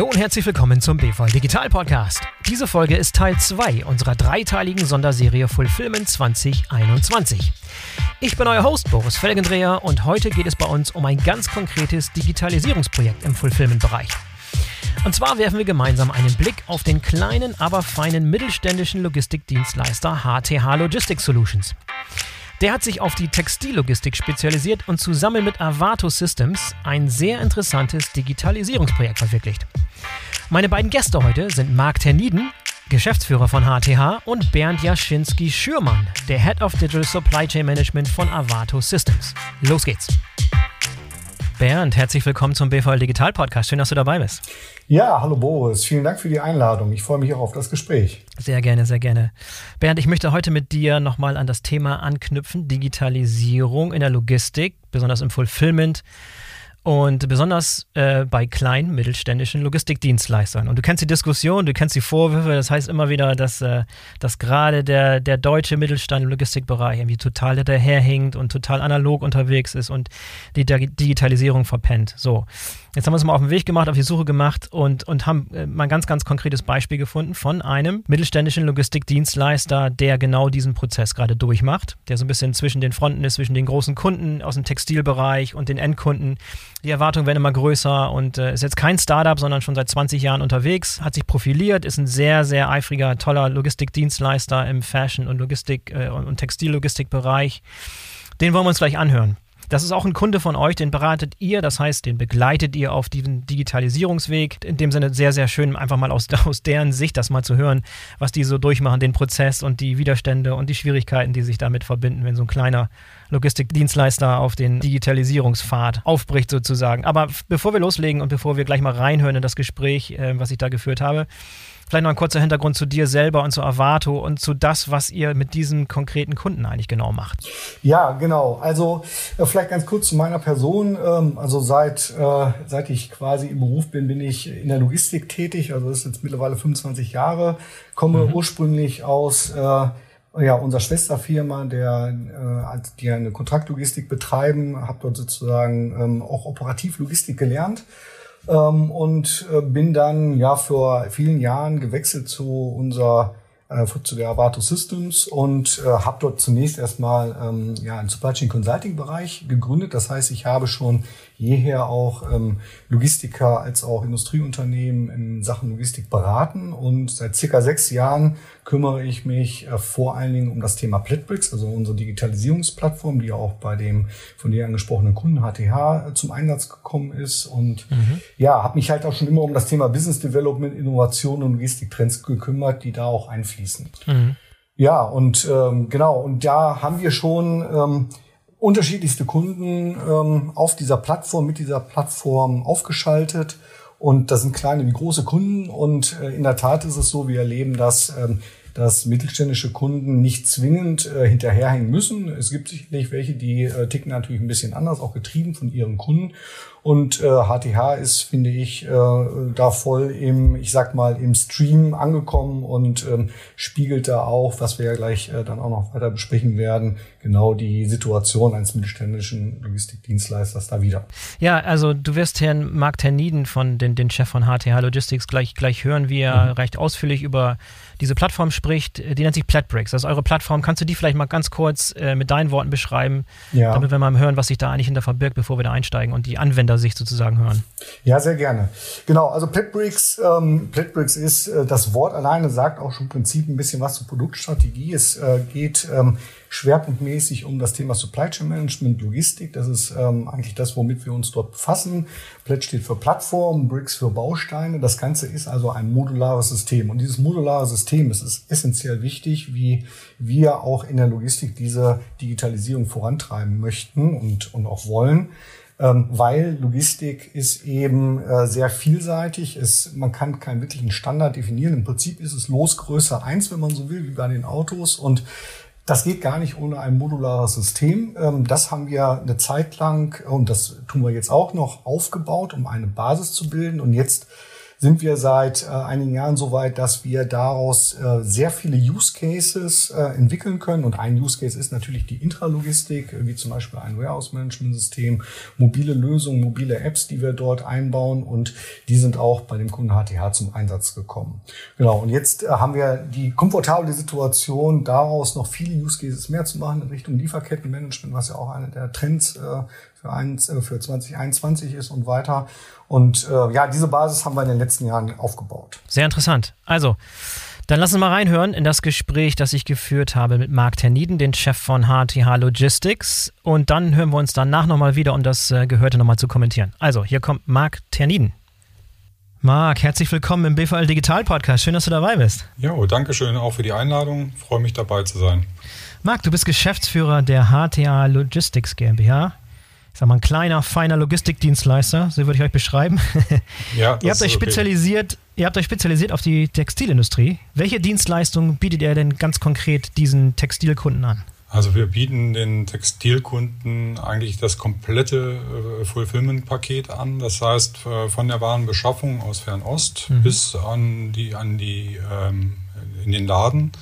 Hallo und herzlich willkommen zum BVL Digital Podcast. Diese Folge ist Teil 2 unserer dreiteiligen Sonderserie Fulfillment 2021. Ich bin euer Host Boris Felgendreher und heute geht es bei uns um ein ganz konkretes Digitalisierungsprojekt im Fulfillment-Bereich. Und zwar werfen wir gemeinsam einen Blick auf den kleinen, aber feinen mittelständischen Logistikdienstleister HTH Logistics Solutions. Der hat sich auf die Textillogistik spezialisiert und zusammen mit Avato Systems ein sehr interessantes Digitalisierungsprojekt verwirklicht. Meine beiden Gäste heute sind Marc Terniden, Geschäftsführer von HTH, und Bernd Jaschinski-Schürmann, der Head of Digital Supply Chain Management von Avato Systems. Los geht's! Bernd, herzlich willkommen zum BVL Digital Podcast. Schön, dass du dabei bist. Ja, hallo Boris. Vielen Dank für die Einladung. Ich freue mich auch auf das Gespräch. Sehr gerne, sehr gerne. Bernd, ich möchte heute mit dir nochmal an das Thema anknüpfen, Digitalisierung in der Logistik, besonders im Fulfillment. Und besonders äh, bei kleinen, mittelständischen Logistikdienstleistern. Und du kennst die Diskussion, du kennst die Vorwürfe. Das heißt immer wieder, dass, äh, dass gerade der, der deutsche Mittelstand im Logistikbereich irgendwie total hinterherhinkt und total analog unterwegs ist und die Digitalisierung verpennt. So. Jetzt haben wir uns mal auf den Weg gemacht, auf die Suche gemacht und, und haben äh, mal ein ganz, ganz konkretes Beispiel gefunden von einem mittelständischen Logistikdienstleister, der genau diesen Prozess gerade durchmacht, der so ein bisschen zwischen den Fronten ist, zwischen den großen Kunden aus dem Textilbereich und den Endkunden. Die Erwartungen werden immer größer und äh, ist jetzt kein Startup, sondern schon seit 20 Jahren unterwegs, hat sich profiliert, ist ein sehr, sehr eifriger, toller Logistikdienstleister im Fashion- und Logistik- äh, und Textillogistikbereich. Den wollen wir uns gleich anhören. Das ist auch ein Kunde von euch, den beratet ihr, das heißt, den begleitet ihr auf diesen Digitalisierungsweg. In dem Sinne sehr, sehr schön, einfach mal aus, aus deren Sicht das mal zu hören, was die so durchmachen, den Prozess und die Widerstände und die Schwierigkeiten, die sich damit verbinden, wenn so ein kleiner Logistikdienstleister auf den Digitalisierungspfad aufbricht sozusagen. Aber bevor wir loslegen und bevor wir gleich mal reinhören in das Gespräch, äh, was ich da geführt habe, Vielleicht noch ein kurzer Hintergrund zu dir selber und zu Avato und zu das, was ihr mit diesem konkreten Kunden eigentlich genau macht. Ja, genau. Also äh, vielleicht ganz kurz zu meiner Person. Ähm, also seit, äh, seit ich quasi im Beruf bin, bin ich in der Logistik tätig. Also das ist jetzt mittlerweile 25 Jahre. Komme mhm. ursprünglich aus äh, ja, unserer Schwesterfirma, der, äh, die eine Kontraktlogistik betreiben, habe dort sozusagen ähm, auch operativ Logistik gelernt und äh, bin dann ja vor vielen Jahren gewechselt zu unserer äh, zu der Avato Systems und äh, habe dort zunächst erstmal ähm, ja, einen Supply Chain Consulting Bereich gegründet. Das heißt, ich habe schon jeher auch ähm, Logistiker als auch Industrieunternehmen in Sachen Logistik beraten und seit circa sechs Jahren kümmere ich mich äh, vor allen Dingen um das Thema Platbricks, also unsere Digitalisierungsplattform, die auch bei dem von dir angesprochenen Kunden HTH äh, zum Einsatz gekommen ist und mhm. ja, habe mich halt auch schon immer um das Thema Business Development, Innovation und Logistiktrends gekümmert, die da auch einfließen. Mhm. Ja, und ähm, genau, und da haben wir schon ähm, unterschiedlichste Kunden ähm, auf dieser Plattform, mit dieser Plattform aufgeschaltet. Und das sind kleine wie große Kunden. Und äh, in der Tat ist es so, wir erleben, dass ähm, dass mittelständische Kunden nicht zwingend äh, hinterherhängen müssen. Es gibt sicherlich welche, die äh, ticken natürlich ein bisschen anders, auch getrieben von ihren Kunden. Und äh, HTH ist, finde ich, äh, da voll im, ich sag mal, im Stream angekommen und ähm, spiegelt da auch, was wir ja gleich äh, dann auch noch weiter besprechen werden, genau die Situation eines mittelständischen Logistikdienstleisters da wieder. Ja, also du wirst Herrn Marc Terniden von den, den Chef von HTH Logistics gleich, gleich hören, wie er mhm. recht ausführlich über diese Plattform spricht, die nennt sich Platbricks. Das ist eure Plattform. Kannst du die vielleicht mal ganz kurz äh, mit deinen Worten beschreiben, ja. damit wir mal hören, was sich da eigentlich hinter verbirgt, bevor wir da einsteigen und die Anwendersicht sozusagen hören? Ja, sehr gerne. Genau, also Platbricks, ähm, Platbricks ist, äh, das Wort alleine sagt auch schon im Prinzip ein bisschen was zur Produktstrategie. Es äh, geht ähm, schwerpunktmäßig um das Thema Supply Chain Management, Logistik. Das ist ähm, eigentlich das, womit wir uns dort befassen. Pledge steht für Plattform, Bricks für Bausteine. Das Ganze ist also ein modulares System. Und dieses modulare System, es ist essentiell wichtig, wie wir auch in der Logistik diese Digitalisierung vorantreiben möchten und, und auch wollen ähm, weil Logistik ist eben äh, sehr vielseitig. Es, man kann keinen wirklichen Standard definieren. Im Prinzip ist es Losgröße eins, wenn man so will, wie bei den Autos. Und das geht gar nicht ohne ein modulares System. Ähm, das haben wir eine Zeit lang, und das tun wir jetzt auch noch, aufgebaut, um eine Basis zu bilden. Und jetzt sind wir seit äh, einigen Jahren so weit, dass wir daraus äh, sehr viele Use Cases äh, entwickeln können. Und ein Use Case ist natürlich die Intralogistik, wie zum Beispiel ein Warehouse-Management-System, mobile Lösungen, mobile Apps, die wir dort einbauen. Und die sind auch bei dem Kunden HTH zum Einsatz gekommen. Genau, und jetzt haben wir die komfortable Situation, daraus noch viele Use Cases mehr zu machen in Richtung Lieferkettenmanagement, was ja auch einer der Trends für, ein, für 2021 ist und weiter. Und äh, ja, diese Basis haben wir in den letzten Jahren aufgebaut. Sehr interessant. Also, dann lass uns mal reinhören in das Gespräch, das ich geführt habe mit Marc Terniden, den Chef von HTH Logistics. Und dann hören wir uns danach nochmal wieder, um das äh, Gehörte nochmal zu kommentieren. Also, hier kommt Marc Terniden. Marc, herzlich willkommen im BVL Digital Podcast. Schön, dass du dabei bist. Ja, danke schön auch für die Einladung. freue mich dabei zu sein. Marc, du bist Geschäftsführer der HTA Logistics GmbH ich sag mal, ein kleiner, feiner Logistikdienstleister, so würde ich euch beschreiben. Ja, ihr habt euch spezialisiert, okay. ihr habt euch spezialisiert auf die Textilindustrie. Welche Dienstleistungen bietet ihr denn ganz konkret diesen Textilkunden an? Also wir bieten den Textilkunden eigentlich das komplette äh, Fulfillment-Paket an. Das heißt, äh, von der Warenbeschaffung aus Fernost mhm. bis an die, an die ähm, in den Laden,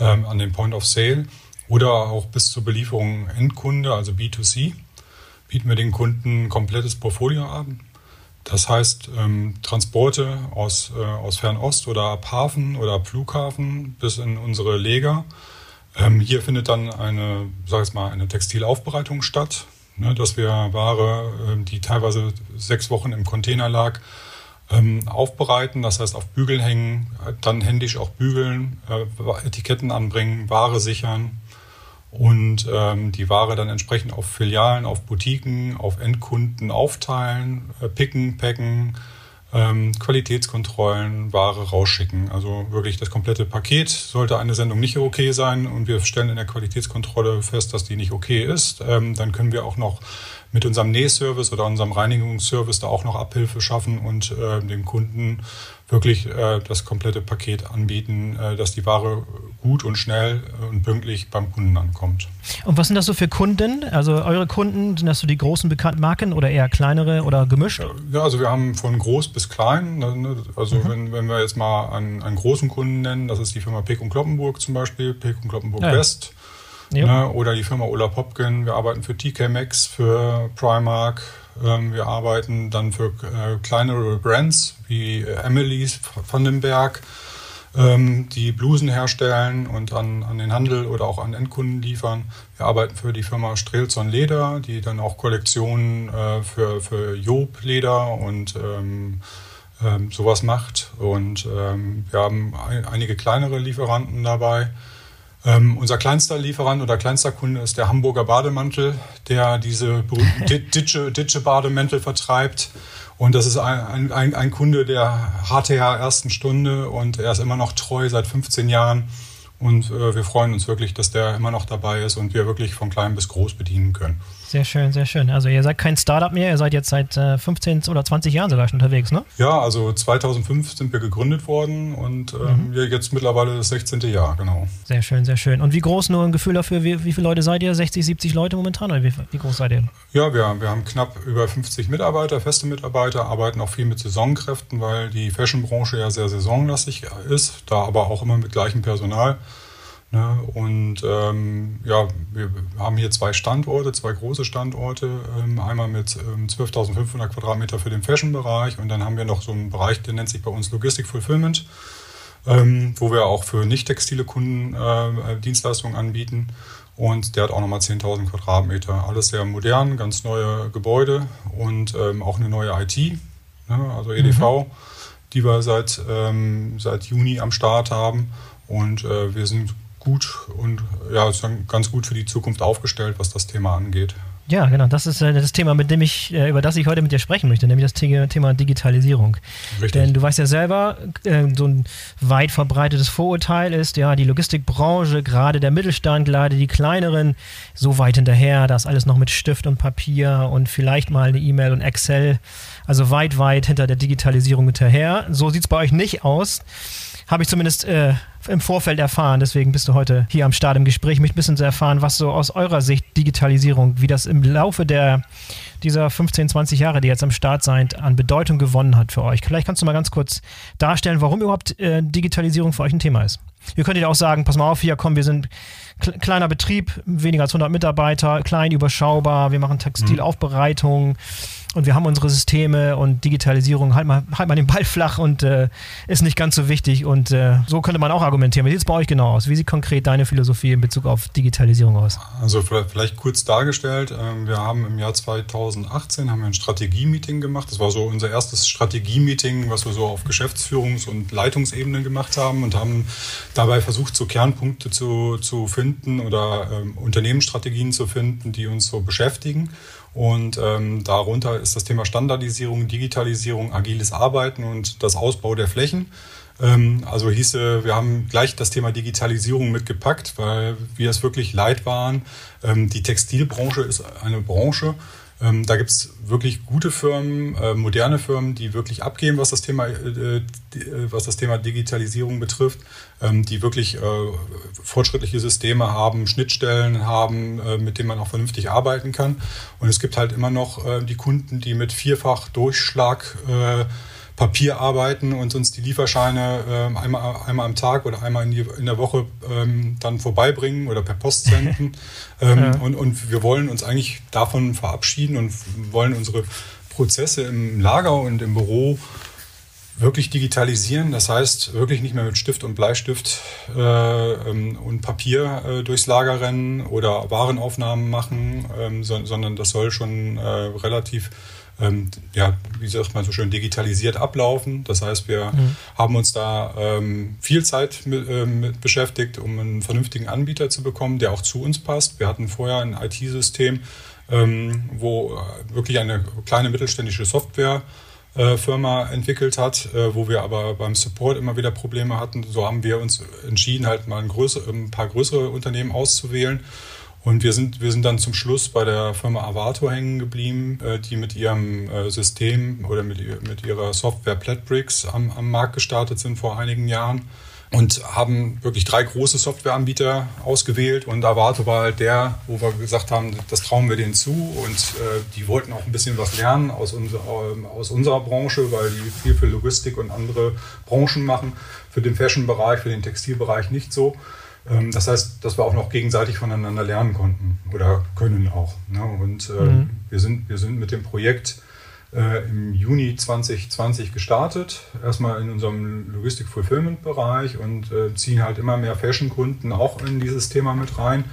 ähm, an den Point of Sale oder auch bis zur Belieferung Endkunde, also B2C bieten wir den Kunden ein komplettes Portfolio an. Das heißt, ähm, Transporte aus, äh, aus Fernost oder ab Hafen oder ab Flughafen bis in unsere Leger. Ähm, hier findet dann eine, sag ich mal, eine Textilaufbereitung statt, ne, dass wir Ware, äh, die teilweise sechs Wochen im Container lag, ähm, aufbereiten, das heißt auf Bügel hängen, dann händisch auch bügeln, äh, Etiketten anbringen, Ware sichern, und ähm, die Ware dann entsprechend auf Filialen, auf Boutiquen, auf Endkunden aufteilen, äh, picken, packen, ähm, Qualitätskontrollen, Ware rausschicken. Also wirklich das komplette Paket. Sollte eine Sendung nicht okay sein und wir stellen in der Qualitätskontrolle fest, dass die nicht okay ist, ähm, dann können wir auch noch mit unserem Nähservice oder unserem Reinigungsservice da auch noch Abhilfe schaffen und äh, dem Kunden wirklich äh, das komplette Paket anbieten, äh, dass die Ware gut und schnell und pünktlich beim Kunden ankommt. Und was sind das so für Kunden? Also eure Kunden, sind das so die großen bekannten Marken oder eher kleinere oder gemischt? Ja, also wir haben von groß bis klein. Ne, ne, also mhm. wenn, wenn wir jetzt mal einen, einen großen Kunden nennen, das ist die Firma Peck und Kloppenburg zum Beispiel, Peck und Kloppenburg ja. West. Ne, oder die Firma Ola Popkin. Wir arbeiten für TK Maxx, für Primark, wir arbeiten dann für äh, kleinere Brands wie Emily's von den Berg, ähm, die Blusen herstellen und an, an den Handel oder auch an Endkunden liefern. Wir arbeiten für die Firma Strelzon Leder, die dann auch Kollektionen äh, für, für Job Leder und ähm, ähm, sowas macht. Und ähm, wir haben ein, einige kleinere Lieferanten dabei. Ähm, unser kleinster Lieferant oder kleinster Kunde ist der Hamburger Bademantel, der diese berühmten Ditsche-Bademäntel vertreibt. Und das ist ein, ein, ein Kunde der HTH ersten Stunde und er ist immer noch treu seit 15 Jahren. Und äh, wir freuen uns wirklich, dass der immer noch dabei ist und wir wirklich von klein bis groß bedienen können. Sehr schön, sehr schön. Also ihr seid kein Startup mehr, ihr seid jetzt seit äh, 15 oder 20 Jahren sogar schon unterwegs, ne? Ja, also 2005 sind wir gegründet worden und ähm, mhm. jetzt mittlerweile das 16. Jahr, genau. Sehr schön, sehr schön. Und wie groß, nur ein Gefühl dafür, wie, wie viele Leute seid ihr? 60, 70 Leute momentan oder wie, wie groß seid ihr? Ja, wir, wir haben knapp über 50 Mitarbeiter, feste Mitarbeiter, arbeiten auch viel mit Saisonkräften, weil die Fashionbranche ja sehr saisonlastig ist, da aber auch immer mit gleichem Personal. Ne? Und ähm, ja, wir haben hier zwei Standorte, zwei große Standorte. Ähm, einmal mit ähm, 12.500 Quadratmeter für den Fashion-Bereich und dann haben wir noch so einen Bereich, der nennt sich bei uns Logistik Fulfillment, ähm, wo wir auch für nicht textile Kunden äh, Dienstleistungen anbieten. Und der hat auch nochmal 10.000 Quadratmeter. Alles sehr modern, ganz neue Gebäude und ähm, auch eine neue IT, ne? also EDV, mhm. die wir seit, ähm, seit Juni am Start haben. Und äh, wir sind gut und ja, ganz gut für die Zukunft aufgestellt, was das Thema angeht. Ja, genau. Das ist äh, das Thema, mit dem ich, äh, über das ich heute mit dir sprechen möchte, nämlich das Thema Digitalisierung. Richtig. Denn du weißt ja selber, äh, so ein weit verbreitetes Vorurteil ist, ja, die Logistikbranche, gerade der Mittelstand, gerade die kleineren, so weit hinterher, das alles noch mit Stift und Papier und vielleicht mal eine E-Mail und Excel, also weit, weit hinter der Digitalisierung hinterher. So sieht es bei euch nicht aus. Habe ich zumindest äh, im Vorfeld erfahren. Deswegen bist du heute hier am Start im Gespräch, mich ein bisschen zu erfahren, was so aus eurer Sicht Digitalisierung, wie das im Laufe der, dieser 15, 20 Jahre, die jetzt am Start seid, an Bedeutung gewonnen hat für euch? Vielleicht kannst du mal ganz kurz darstellen, warum überhaupt äh, Digitalisierung für euch ein Thema ist. Ihr könntet auch sagen, pass mal auf, hier komm, wir sind kleiner Betrieb, weniger als 100 Mitarbeiter, klein, überschaubar, wir machen Textilaufbereitung. Mhm und wir haben unsere Systeme und Digitalisierung, halt mal, halt mal den Ball flach und äh, ist nicht ganz so wichtig. Und äh, so könnte man auch argumentieren. Wie sieht es bei euch genau aus? Wie sieht konkret deine Philosophie in Bezug auf Digitalisierung aus? Also vielleicht kurz dargestellt, ähm, wir haben im Jahr 2018 haben wir ein Strategie-Meeting gemacht. Das war so unser erstes Strategie-Meeting, was wir so auf Geschäftsführungs- und Leitungsebene gemacht haben und haben dabei versucht, so Kernpunkte zu, zu finden oder ähm, Unternehmensstrategien zu finden, die uns so beschäftigen. Und ähm, darunter ist das Thema Standardisierung, Digitalisierung, agiles Arbeiten und das Ausbau der Flächen. Ähm, also hieße, wir haben gleich das Thema Digitalisierung mitgepackt, weil wir es wirklich leid waren. Ähm, die Textilbranche ist eine Branche, ähm, da gibt es wirklich gute Firmen, äh, moderne Firmen, die wirklich abgehen, was das Thema, äh, die, äh, was das Thema Digitalisierung betrifft, ähm, die wirklich äh, fortschrittliche Systeme haben, Schnittstellen haben, äh, mit denen man auch vernünftig arbeiten kann. Und es gibt halt immer noch äh, die Kunden, die mit vierfach Durchschlag Papier arbeiten und uns die Lieferscheine äh, einmal, einmal am Tag oder einmal in, die, in der Woche ähm, dann vorbeibringen oder per Post senden. ähm, ja. und, und wir wollen uns eigentlich davon verabschieden und wollen unsere Prozesse im Lager und im Büro wirklich digitalisieren. Das heißt, wirklich nicht mehr mit Stift und Bleistift äh, ähm, und Papier äh, durchs Lager rennen oder Warenaufnahmen machen, ähm, so, sondern das soll schon äh, relativ ähm, ja, wie sagt man so schön, digitalisiert ablaufen. Das heißt, wir mhm. haben uns da ähm, viel Zeit mit, äh, mit, beschäftigt, um einen vernünftigen Anbieter zu bekommen, der auch zu uns passt. Wir hatten vorher ein IT-System, ähm, wo äh, wirklich eine kleine mittelständische Software äh, Firma entwickelt hat, äh, wo wir aber beim Support immer wieder Probleme hatten. So haben wir uns entschieden, halt mal ein, größer, ein paar größere Unternehmen auszuwählen und wir sind, wir sind dann zum Schluss bei der Firma Avato hängen geblieben, äh, die mit ihrem äh, System oder mit, mit ihrer Software Platbricks am, am Markt gestartet sind vor einigen Jahren und haben wirklich drei große Softwareanbieter ausgewählt und Avato war halt der, wo wir gesagt haben, das trauen wir denen zu und äh, die wollten auch ein bisschen was lernen aus, unser, aus unserer Branche, weil die viel für Logistik und andere Branchen machen, für den Fashion-Bereich, für den Textilbereich nicht so. Ähm, das heißt, dass wir auch noch gegenseitig voneinander lernen konnten oder können auch. Ne? Und äh, mhm. wir, sind, wir sind mit dem Projekt äh, im Juni 2020 gestartet. Erstmal in unserem Logistik-Fulfillment-Bereich und äh, ziehen halt immer mehr Fashion-Kunden auch in dieses Thema mit rein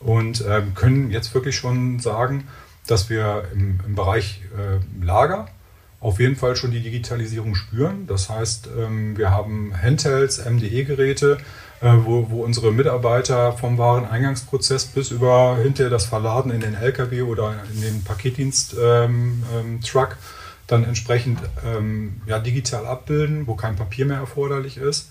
und äh, können jetzt wirklich schon sagen, dass wir im, im Bereich äh, Lager auf jeden Fall schon die Digitalisierung spüren. Das heißt, ähm, wir haben Handhelds, MDE-Geräte, wo, wo unsere Mitarbeiter vom Wareneingangsprozess bis über hinter das Verladen in den LKW oder in den Paketdienst-Truck ähm, ähm, dann entsprechend ähm, ja, digital abbilden, wo kein Papier mehr erforderlich ist.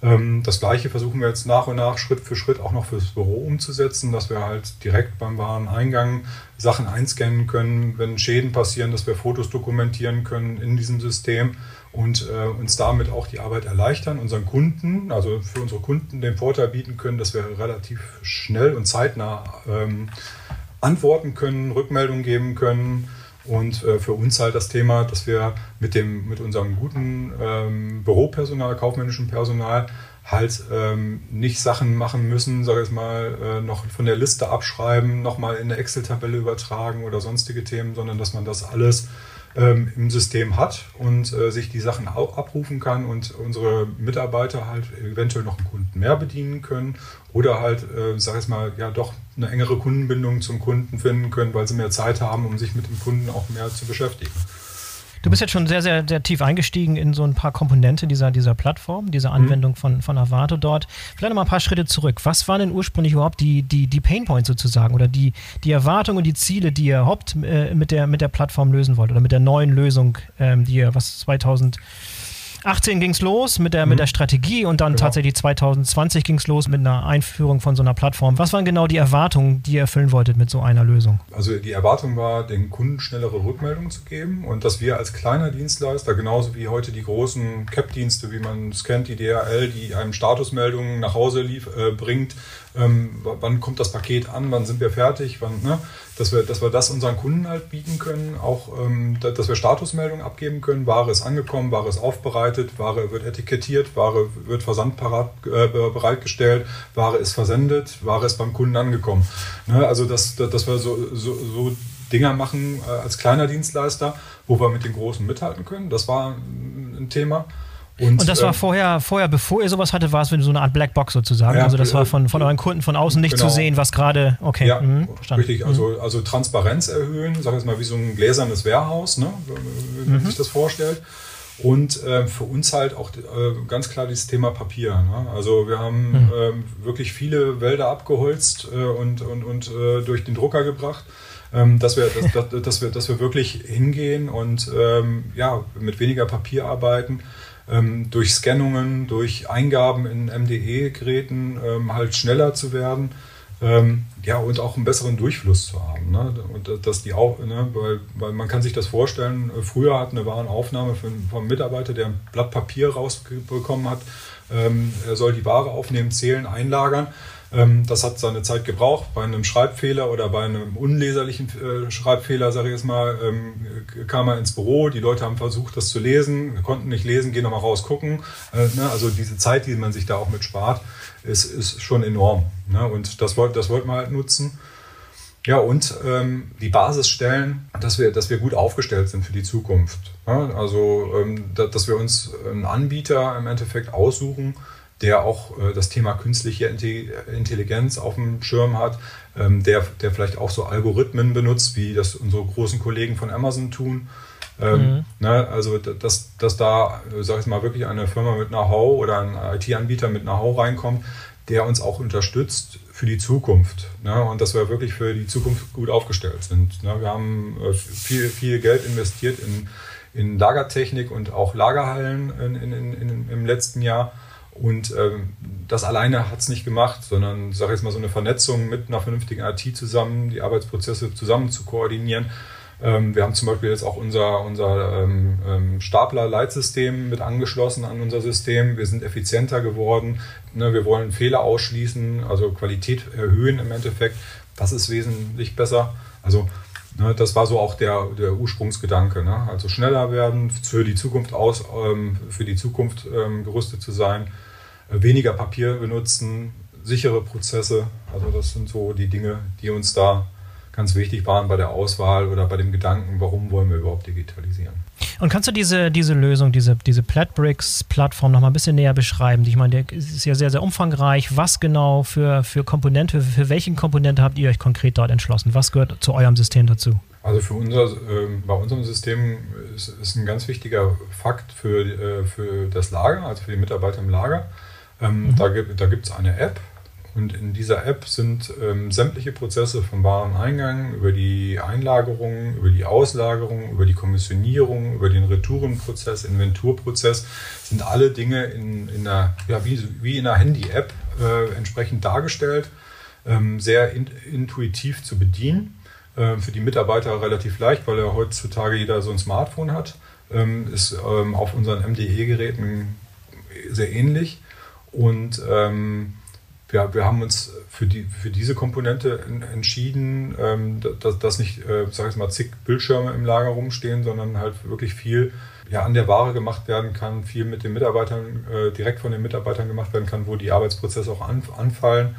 Ähm, das gleiche versuchen wir jetzt nach und nach Schritt für Schritt auch noch fürs Büro umzusetzen, dass wir halt direkt beim Wareneingang Sachen einscannen können, wenn Schäden passieren, dass wir Fotos dokumentieren können in diesem System und äh, uns damit auch die Arbeit erleichtern, unseren Kunden, also für unsere Kunden den Vorteil bieten können, dass wir relativ schnell und zeitnah ähm, antworten können, Rückmeldungen geben können. Und äh, für uns halt das Thema, dass wir mit, dem, mit unserem guten ähm, Büropersonal, kaufmännischen Personal halt ähm, nicht Sachen machen müssen, sage ich mal, äh, noch von der Liste abschreiben, nochmal in eine Excel-Tabelle übertragen oder sonstige Themen, sondern dass man das alles ähm, im System hat und äh, sich die Sachen auch abrufen kann und unsere Mitarbeiter halt eventuell noch einen Kunden mehr bedienen können oder halt, äh, sag ich mal, ja doch eine engere Kundenbindung zum Kunden finden können, weil sie mehr Zeit haben, um sich mit dem Kunden auch mehr zu beschäftigen. Du bist jetzt schon sehr, sehr, sehr tief eingestiegen in so ein paar Komponente dieser, dieser Plattform, dieser mhm. Anwendung von, von Avato dort. Vielleicht noch mal ein paar Schritte zurück. Was waren denn ursprünglich überhaupt die, die, die Painpoints sozusagen oder die, die Erwartungen und die Ziele, die ihr überhaupt äh, mit, der, mit der Plattform lösen wollt oder mit der neuen Lösung, ähm, die ihr, was 2000 18 ging es los mit der, mhm. mit der Strategie und dann genau. tatsächlich 2020 ging es los mit einer Einführung von so einer Plattform. Was waren genau die Erwartungen, die ihr erfüllen wolltet mit so einer Lösung? Also die Erwartung war, den Kunden schnellere Rückmeldungen zu geben und dass wir als kleiner Dienstleister, genauso wie heute die großen CAP-Dienste, wie man es kennt, die DHL, die einem Statusmeldungen nach Hause lief, äh, bringt, ähm, wann kommt das Paket an, wann sind wir fertig, wann, ne? dass, wir, dass wir das unseren Kunden halt bieten können, auch ähm, dass wir Statusmeldungen abgeben können, Ware ist angekommen, Ware ist aufbereitet, Ware wird etikettiert, Ware wird versandparat äh, bereitgestellt, Ware ist versendet, Ware ist beim Kunden angekommen. Ne? Also dass, dass wir so, so, so Dinger machen äh, als kleiner Dienstleister, wo wir mit den Großen mithalten können. Das war ein Thema. Und, und das war ähm, vorher, vorher, bevor ihr sowas hatte, war es so eine Art Blackbox sozusagen. Ja, also das war von, von euren Kunden von außen nicht genau. zu sehen, was gerade, okay. Ja, mh, richtig. Also, mhm. also Transparenz erhöhen, sag ich mal, wie so ein gläsernes Warehouse, ne, wenn man mhm. sich das vorstellt. Und äh, für uns halt auch äh, ganz klar dieses Thema Papier. Ne? Also wir haben mhm. äh, wirklich viele Wälder abgeholzt äh, und, und, und äh, durch den Drucker gebracht ähm, dass, wir, dass, dass, dass, wir, dass wir wirklich hingehen und ähm, ja, mit weniger Papier arbeiten, ähm, durch Scannungen, durch Eingaben in MDE-Geräten ähm, halt schneller zu werden. Ähm, ja, und auch einen besseren Durchfluss zu haben. Ne? Und dass die auch, ne? weil, weil man kann sich das vorstellen, früher hat eine Warenaufnahme vom Mitarbeiter, der ein Blatt Papier rausbekommen hat, ähm, er soll die Ware aufnehmen, zählen, einlagern. Ähm, das hat seine Zeit gebraucht. Bei einem Schreibfehler oder bei einem unleserlichen äh, Schreibfehler, sage ich jetzt mal, ähm, kam er ins Büro. Die Leute haben versucht, das zu lesen, konnten nicht lesen, gehen nochmal raus gucken. Äh, ne? Also diese Zeit, die man sich da auch mit spart, ist, ist schon enorm. Ne? Und das, wollt, das wollten wir halt nutzen. Ja, und ähm, die Basis stellen, dass wir, dass wir gut aufgestellt sind für die Zukunft. Ja, also, ähm, da, dass wir uns einen Anbieter im Endeffekt aussuchen, der auch äh, das Thema künstliche Intelligenz auf dem Schirm hat, ähm, der, der vielleicht auch so Algorithmen benutzt, wie das unsere großen Kollegen von Amazon tun. Ähm, mhm. ne, also dass, dass da, sag ich mal, wirklich eine Firma mit Know-how oder ein IT-Anbieter mit Know-how reinkommt, der uns auch unterstützt für die Zukunft. Ne, und dass wir wirklich für die Zukunft gut aufgestellt sind. Ne, wir haben äh, viel, viel Geld investiert in, in Lagertechnik und auch Lagerhallen in, in, in, im letzten Jahr und ähm, das alleine hat es nicht gemacht, sondern, sage jetzt mal, so eine Vernetzung mit einer vernünftigen IT zusammen, die Arbeitsprozesse zusammen zu koordinieren. Ähm, wir haben zum Beispiel jetzt auch unser, unser ähm, ähm Stapler-Leitsystem mit angeschlossen an unser System. Wir sind effizienter geworden. Ne, wir wollen Fehler ausschließen, also Qualität erhöhen im Endeffekt. Das ist wesentlich besser. Also ne, das war so auch der, der Ursprungsgedanke. Ne? Also schneller werden, für die Zukunft aus, ähm, für die Zukunft ähm, gerüstet zu sein weniger Papier benutzen, sichere Prozesse. Also das sind so die Dinge, die uns da ganz wichtig waren bei der Auswahl oder bei dem Gedanken, warum wollen wir überhaupt digitalisieren. Und kannst du diese, diese Lösung, diese, diese Platbricks-Plattform noch mal ein bisschen näher beschreiben? Ich meine, der ist ja sehr, sehr umfangreich. Was genau für, für Komponente, für welchen Komponente habt ihr euch konkret dort entschlossen? Was gehört zu eurem System dazu? Also für unser, äh, bei unserem System ist, ist ein ganz wichtiger Fakt für, äh, für das Lager, also für die Mitarbeiter im Lager ähm, mhm. Da, da gibt es eine App und in dieser App sind ähm, sämtliche Prozesse vom Wareneingang über die Einlagerung, über die Auslagerung, über die Kommissionierung, über den Retourenprozess, Inventurprozess, sind alle Dinge in, in einer, ja, wie, wie in einer Handy-App äh, entsprechend dargestellt, ähm, sehr in, intuitiv zu bedienen. Äh, für die Mitarbeiter relativ leicht, weil ja heutzutage jeder so ein Smartphone hat. Ähm, ist ähm, auf unseren MDE-Geräten sehr ähnlich. Und ähm, wir, wir haben uns für, die, für diese Komponente in, entschieden, ähm, dass, dass nicht, äh, sag ich mal, zig Bildschirme im Lager rumstehen, sondern halt wirklich viel ja, an der Ware gemacht werden kann, viel mit den Mitarbeitern, äh, direkt von den Mitarbeitern gemacht werden kann, wo die Arbeitsprozesse auch an, anfallen,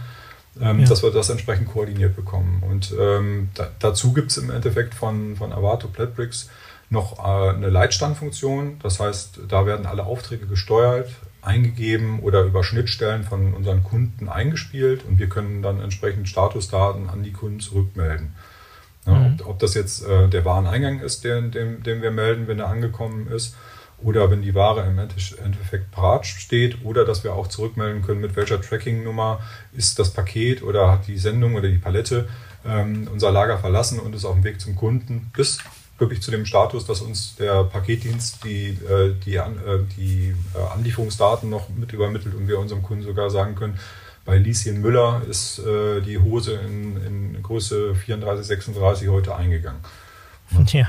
ähm, ja. dass wir das entsprechend koordiniert bekommen. Und ähm, da, dazu gibt es im Endeffekt von, von Avato Platbricks noch äh, eine Leitstandfunktion. Das heißt, da werden alle Aufträge gesteuert, eingegeben oder über Schnittstellen von unseren Kunden eingespielt und wir können dann entsprechend Statusdaten an die Kunden zurückmelden. Ja, mhm. ob, ob, das jetzt äh, der Wareneingang ist, den, den, den, wir melden, wenn er angekommen ist, oder wenn die Ware im Endeffekt parat steht, oder dass wir auch zurückmelden können, mit welcher Tracking-Nummer ist das Paket oder hat die Sendung oder die Palette ähm, unser Lager verlassen und ist auf dem Weg zum Kunden, bis wirklich zu dem Status, dass uns der Paketdienst die, äh, die, äh, die äh, Anlieferungsdaten noch mit übermittelt und wir unserem Kunden sogar sagen können, bei Lieschen Müller ist die Hose in, in Größe 34, 36 heute eingegangen. Ja.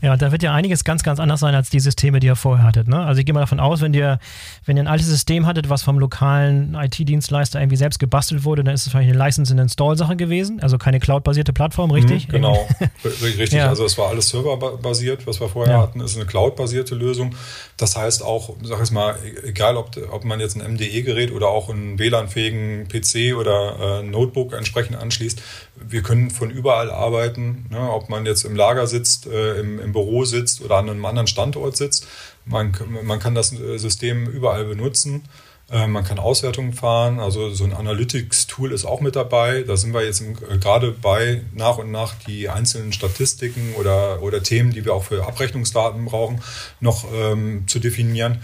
Ja, da wird ja einiges ganz, ganz anders sein als die Systeme, die ihr vorher hattet. Ne? Also ich gehe mal davon aus, wenn ihr, wenn ihr ein altes System hattet, was vom lokalen IT-Dienstleister irgendwie selbst gebastelt wurde, dann ist es vielleicht eine License-and-Install-Sache gewesen, also keine Cloud-basierte Plattform, richtig? Mhm, genau, richtig. Ja. Also es war alles serverbasiert, was wir vorher ja. hatten, ist eine Cloud-basierte Lösung. Das heißt auch, sag ich mal, egal ob, ob man jetzt ein MDE-Gerät oder auch einen WLAN-fähigen PC oder äh, Notebook entsprechend anschließt, wir können von überall arbeiten, ne? ob man jetzt im Lager sitzt, äh, im, im, Büro sitzt oder an einem anderen Standort sitzt. Man, man kann das äh, System überall benutzen. Äh, man kann Auswertungen fahren, also so ein Analytics-Tool ist auch mit dabei. Da sind wir jetzt äh, gerade bei, nach und nach die einzelnen Statistiken oder, oder Themen, die wir auch für Abrechnungsdaten brauchen, noch ähm, zu definieren.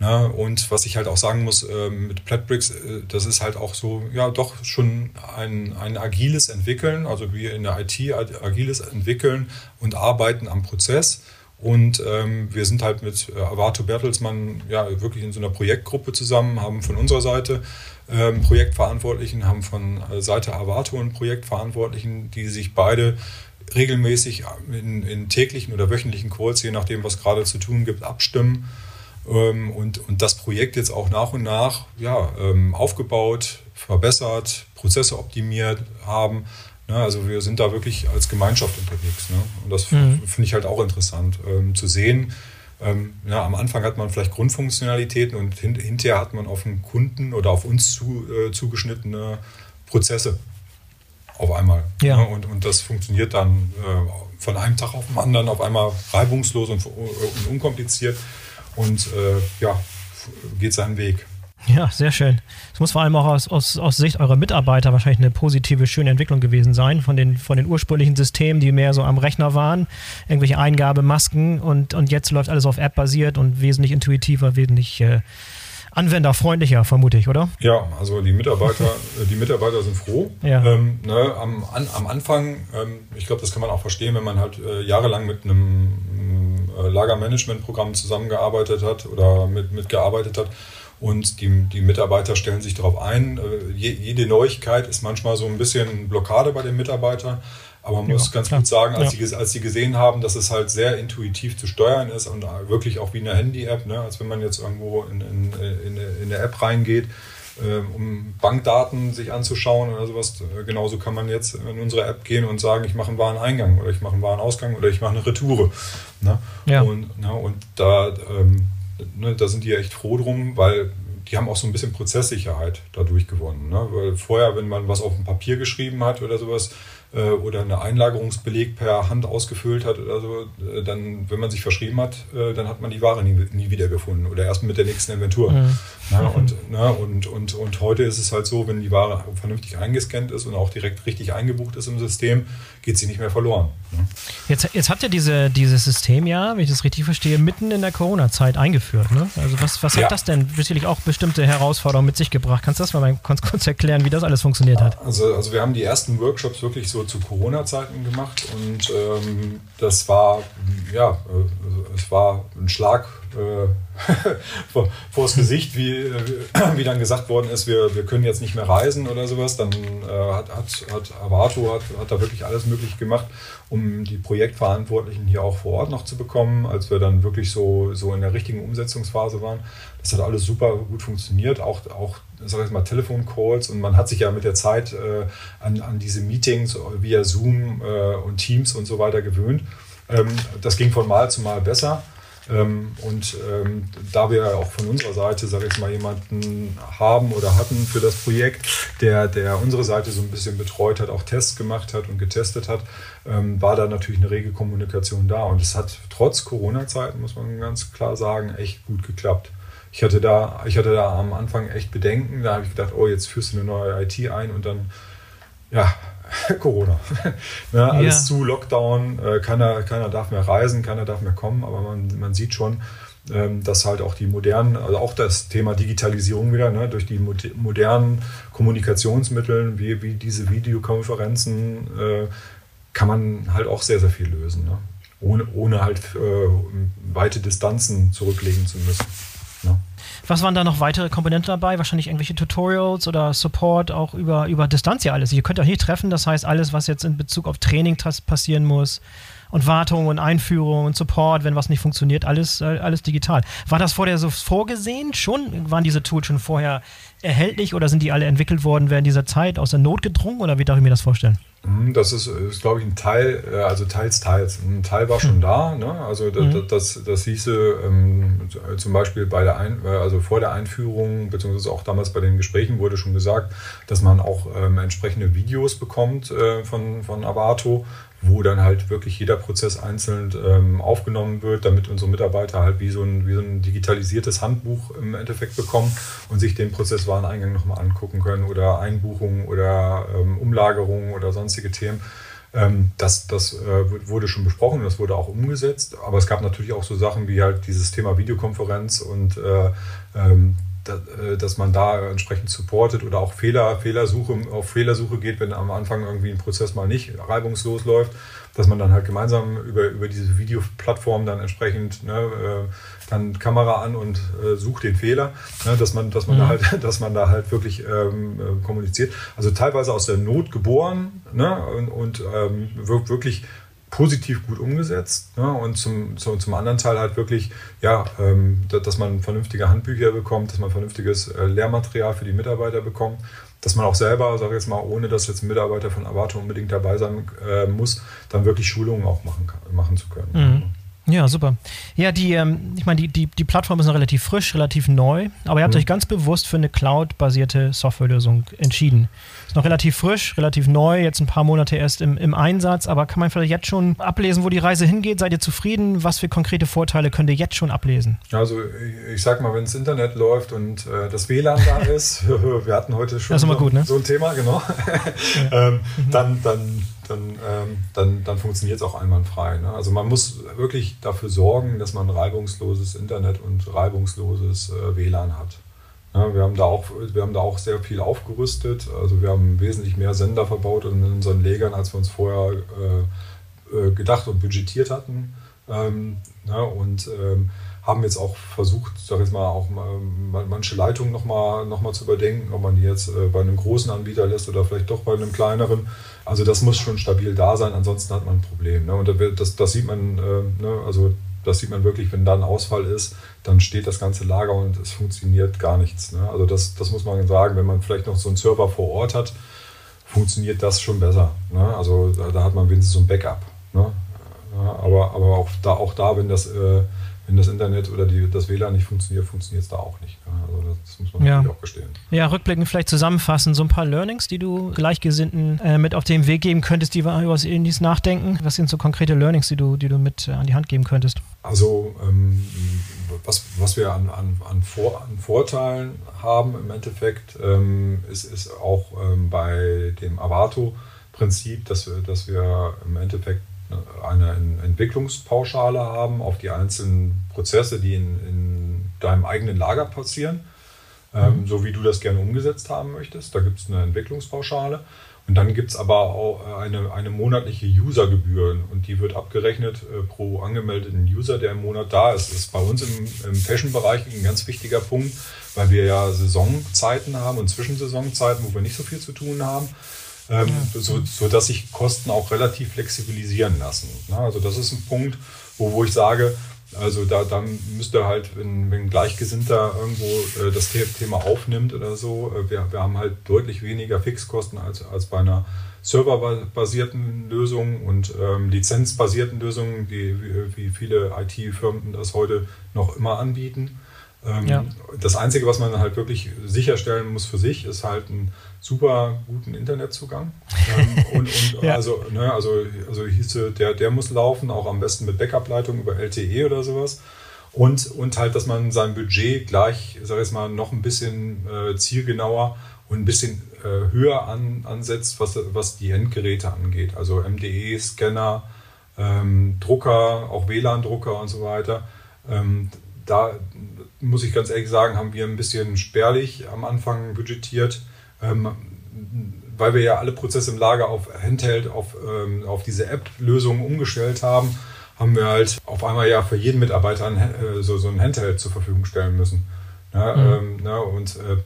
Ne? Und was ich halt auch sagen muss äh, mit Platbricks, äh, das ist halt auch so, ja, doch schon ein, ein agiles Entwickeln, also wir in der IT agiles Entwickeln und arbeiten am Prozess. Und ähm, wir sind halt mit äh, Avato Bertelsmann ja wirklich in so einer Projektgruppe zusammen, haben von unserer Seite ähm, Projektverantwortlichen, haben von äh, Seite Avato einen Projektverantwortlichen, die sich beide regelmäßig in, in täglichen oder wöchentlichen Calls, je nachdem, was gerade zu tun gibt, abstimmen ähm, und, und das Projekt jetzt auch nach und nach ja, ähm, aufgebaut, verbessert, Prozesse optimiert haben. Ne? Also wir sind da wirklich als Gemeinschaft unterwegs. Ne? Und das mhm. finde ich halt auch interessant ähm, zu sehen. Ähm, ja, am Anfang hat man vielleicht Grundfunktionalitäten und hin, hinterher hat man auf den Kunden oder auf uns zu, äh, zugeschnittene Prozesse auf einmal. Ja. Ne? Und, und das funktioniert dann äh, von einem Tag auf den anderen auf einmal reibungslos und, und unkompliziert und äh, ja, geht seinen Weg. Ja, sehr schön. Es muss vor allem auch aus, aus, aus Sicht eurer Mitarbeiter wahrscheinlich eine positive, schöne Entwicklung gewesen sein von den, von den ursprünglichen Systemen, die mehr so am Rechner waren, irgendwelche Eingabemasken und, und jetzt läuft alles auf App basiert und wesentlich intuitiver, wesentlich äh, anwenderfreundlicher, vermute ich, oder? Ja, also die Mitarbeiter, äh, die Mitarbeiter sind froh. Ja. Ähm, ne, am, an, am Anfang, ähm, ich glaube, das kann man auch verstehen, wenn man halt äh, jahrelang mit einem äh, Lagermanagementprogramm zusammengearbeitet hat oder mit, mitgearbeitet hat. Und die, die Mitarbeiter stellen sich darauf ein. Äh, jede Neuigkeit ist manchmal so ein bisschen Blockade bei den Mitarbeitern. Aber man ja, muss ganz klar. gut sagen, als, ja. sie, als sie gesehen haben, dass es halt sehr intuitiv zu steuern ist und wirklich auch wie eine Handy-App, ne? als wenn man jetzt irgendwo in, in, in, in eine App reingeht, äh, um Bankdaten sich anzuschauen oder sowas. Äh, genauso kann man jetzt in unsere App gehen und sagen, ich mache einen Wareneingang oder ich mache einen Warenausgang oder ich mache eine Retoure. Ne? Ja. Und, ne, und da, ähm, ne, da sind die echt froh drum, weil die haben auch so ein bisschen Prozesssicherheit dadurch gewonnen. Ne? Weil vorher, wenn man was auf dem Papier geschrieben hat oder sowas, äh, oder eine Einlagerungsbeleg per Hand ausgefüllt hat oder so, äh, dann, wenn man sich verschrieben hat, äh, dann hat man die Ware nie, nie wieder gefunden oder erst mit der nächsten Inventur. Mhm. Na, und, na, und, und, und heute ist es halt so, wenn die Ware vernünftig eingescannt ist und auch direkt richtig eingebucht ist im System, geht sie nicht mehr verloren. Ne? Jetzt, jetzt habt ihr diese, dieses System ja, wenn ich das richtig verstehe, mitten in der Corona-Zeit eingeführt. Ne? Also was, was hat ja. das denn sicherlich auch bestimmte Herausforderungen mit sich gebracht? Kannst du das mal ganz kurz erklären, wie das alles funktioniert hat? Also, also wir haben die ersten Workshops wirklich so zu Corona-Zeiten gemacht und ähm, das war, ja, äh, es war ein Schlag äh, vor, vors Gesicht, wie, äh, wie dann gesagt worden ist, wir, wir können jetzt nicht mehr reisen oder sowas. Dann äh, hat, hat, hat Avato hat, hat da wirklich alles möglich gemacht, um die Projektverantwortlichen hier auch vor Ort noch zu bekommen, als wir dann wirklich so, so in der richtigen Umsetzungsphase waren. Das hat alles super gut funktioniert, auch, auch sag ich mal, Telefoncalls und man hat sich ja mit der Zeit äh, an, an diese Meetings via Zoom äh, und Teams und so weiter gewöhnt. Ähm, das ging von Mal zu Mal besser. Ähm, und ähm, da wir auch von unserer Seite, sage ich mal, jemanden haben oder hatten für das Projekt, der, der unsere Seite so ein bisschen betreut hat, auch Tests gemacht hat und getestet hat, ähm, war da natürlich eine rege Kommunikation da. Und es hat trotz Corona-Zeiten, muss man ganz klar sagen, echt gut geklappt. Ich hatte da, ich hatte da am Anfang echt Bedenken. Da habe ich gedacht, oh, jetzt führst du eine neue IT ein und dann, ja, Corona. ne, alles ja. zu, Lockdown, äh, keiner, keiner darf mehr reisen, keiner darf mehr kommen, aber man, man sieht schon, ähm, dass halt auch die modernen, also auch das Thema Digitalisierung wieder, ne, durch die modernen Kommunikationsmittel wie, wie diese Videokonferenzen, äh, kann man halt auch sehr, sehr viel lösen. Ne? Ohne, ohne halt äh, weite Distanzen zurücklegen zu müssen. Ne? Was waren da noch weitere Komponenten dabei? Wahrscheinlich irgendwelche Tutorials oder Support auch über, über Distanz ja alles. Ihr könnt euch nicht treffen, das heißt alles, was jetzt in Bezug auf Training passieren muss und Wartung und Einführung und Support, wenn was nicht funktioniert, alles, äh, alles digital. War das vorher so vorgesehen schon? Waren diese Tools schon vorher erhältlich oder sind die alle entwickelt worden während dieser Zeit aus der Not gedrungen oder wie darf ich mir das vorstellen? Mhm, das ist, ist glaube ich, ein Teil, äh, also teils, teils. Ein Teil war schon da, ne? also das, mhm. das, das hieße ähm, zum Beispiel bei der Ein äh, also vor der Einführung, beziehungsweise auch damals bei den Gesprächen wurde schon gesagt, dass man auch ähm, entsprechende Videos bekommt äh, von, von Avato, wo dann halt wirklich jeder Prozess einzeln ähm, aufgenommen wird, damit unsere Mitarbeiter halt wie so, ein, wie so ein digitalisiertes Handbuch im Endeffekt bekommen und sich den Prozesswareneingang nochmal angucken können oder Einbuchungen oder ähm, Umlagerungen oder sonstige Themen. Ähm, das das äh, wurde schon besprochen das wurde auch umgesetzt, aber es gab natürlich auch so Sachen wie halt dieses Thema Videokonferenz und äh, ähm, äh, dass man da entsprechend supportet oder auch Fehler, Fehlersuche, auf Fehlersuche geht, wenn am Anfang irgendwie ein Prozess mal nicht reibungslos läuft, dass man dann halt gemeinsam über, über diese Videoplattform dann entsprechend ne, äh, dann Kamera an und äh, sucht den Fehler, ne, dass man, dass man mhm. da halt, dass man da halt wirklich ähm, äh, kommuniziert. Also teilweise aus der Not geboren ne, und, und ähm, wirklich positiv gut umgesetzt ne? und zum, zum, zum anderen Teil halt wirklich, ja, ähm, dass man vernünftige Handbücher bekommt, dass man vernünftiges äh, Lehrmaterial für die Mitarbeiter bekommt, dass man auch selber, sage ich jetzt mal, ohne dass jetzt ein Mitarbeiter von Avato unbedingt dabei sein äh, muss, dann wirklich Schulungen auch machen, kann, machen zu können. Mhm. Ja, super. Ja, die, ähm, ich meine, die, die, die Plattform ist noch relativ frisch, relativ neu, aber ihr habt mhm. euch ganz bewusst für eine Cloud-basierte Softwarelösung entschieden. Ist noch relativ frisch, relativ neu, jetzt ein paar Monate erst im, im Einsatz, aber kann man vielleicht jetzt schon ablesen, wo die Reise hingeht? Seid ihr zufrieden? Was für konkrete Vorteile könnt ihr jetzt schon ablesen? Also ich sag mal, wenn das Internet läuft und äh, das WLAN da ist, wir hatten heute schon so, gut, ne? so, ein Thema, genau, ja. ähm, mhm. dann, dann dann, ähm, dann, dann funktioniert es auch einwandfrei. Ne? Also man muss wirklich dafür sorgen, dass man reibungsloses Internet und reibungsloses äh, WLAN hat. Ja, wir, haben da auch, wir haben da auch sehr viel aufgerüstet. Also wir haben wesentlich mehr Sender verbaut in unseren Legern, als wir uns vorher äh, äh gedacht und budgetiert hatten. Ähm, ja, und ähm, haben jetzt auch versucht, sag ich mal, auch manche Leitungen nochmal noch mal zu überdenken, ob man die jetzt äh, bei einem großen Anbieter lässt oder vielleicht doch bei einem kleineren. Also das muss schon stabil da sein, ansonsten hat man ein Problem. Ne? Und das, das sieht man, äh, ne? also das sieht man wirklich, wenn da ein Ausfall ist, dann steht das ganze Lager und es funktioniert gar nichts. Ne? Also das, das muss man sagen, wenn man vielleicht noch so einen Server vor Ort hat, funktioniert das schon besser. Ne? Also da, da, hat man wenigstens so ein Backup. Ne? Aber aber auch, da, auch da, wenn das äh, wenn das Internet oder die, das WLAN nicht funktioniert, funktioniert es da auch nicht. Also das muss man ja. natürlich auch gestehen. Ja, rückblickend vielleicht zusammenfassen, so ein paar Learnings, die du Gleichgesinnten äh, mit auf den Weg geben könntest, die über was Ähnliches nachdenken. Was sind so konkrete Learnings, die du, die du mit äh, an die Hand geben könntest? Also ähm, was, was wir an, an, an, Vor, an Vorteilen haben im Endeffekt, ähm, ist, ist auch ähm, bei dem Avato-Prinzip, dass wir, dass wir im Endeffekt eine Entwicklungspauschale haben auf die einzelnen Prozesse, die in, in deinem eigenen Lager passieren, ähm, mhm. so wie du das gerne umgesetzt haben möchtest. Da gibt es eine Entwicklungspauschale. Und dann gibt es aber auch eine, eine monatliche Usergebühr und die wird abgerechnet äh, pro angemeldeten User, der im Monat da ist. Das ist bei uns im, im Fashion-Bereich ein ganz wichtiger Punkt, weil wir ja Saisonzeiten haben und Zwischensaisonzeiten, wo wir nicht so viel zu tun haben ähm, so, so dass sich Kosten auch relativ flexibilisieren lassen. Ne? Also das ist ein Punkt, wo, wo ich sage, also da, da müsste halt, wenn, wenn Gleichgesinnter irgendwo äh, das Thema aufnimmt oder so, äh, wir, wir haben halt deutlich weniger Fixkosten als, als bei einer serverbasierten Lösung und ähm, lizenzbasierten Lösungen, die, wie, wie viele IT-Firmen das heute noch immer anbieten. Ähm, ja. Das Einzige, was man halt wirklich sicherstellen muss für sich, ist halt ein super guten Internetzugang. Ähm, und, und ja. also, ne, also, also hieße, der, der muss laufen, auch am besten mit Backup-Leitung über LTE oder sowas. Und, und halt, dass man sein Budget gleich, sag ich mal, noch ein bisschen äh, zielgenauer und ein bisschen äh, höher an, ansetzt, was, was die Endgeräte angeht. Also MDE, Scanner, ähm, Drucker, auch WLAN-Drucker und so weiter. Ähm, da muss ich ganz ehrlich sagen, haben wir ein bisschen spärlich am Anfang budgetiert ähm, weil wir ja alle Prozesse im Lager auf Handheld, auf, ähm, auf diese App-Lösungen umgestellt haben, haben wir halt auf einmal ja für jeden Mitarbeiter ein, äh, so, so ein Handheld zur Verfügung stellen müssen. Ja, mhm. ähm, na, und äh,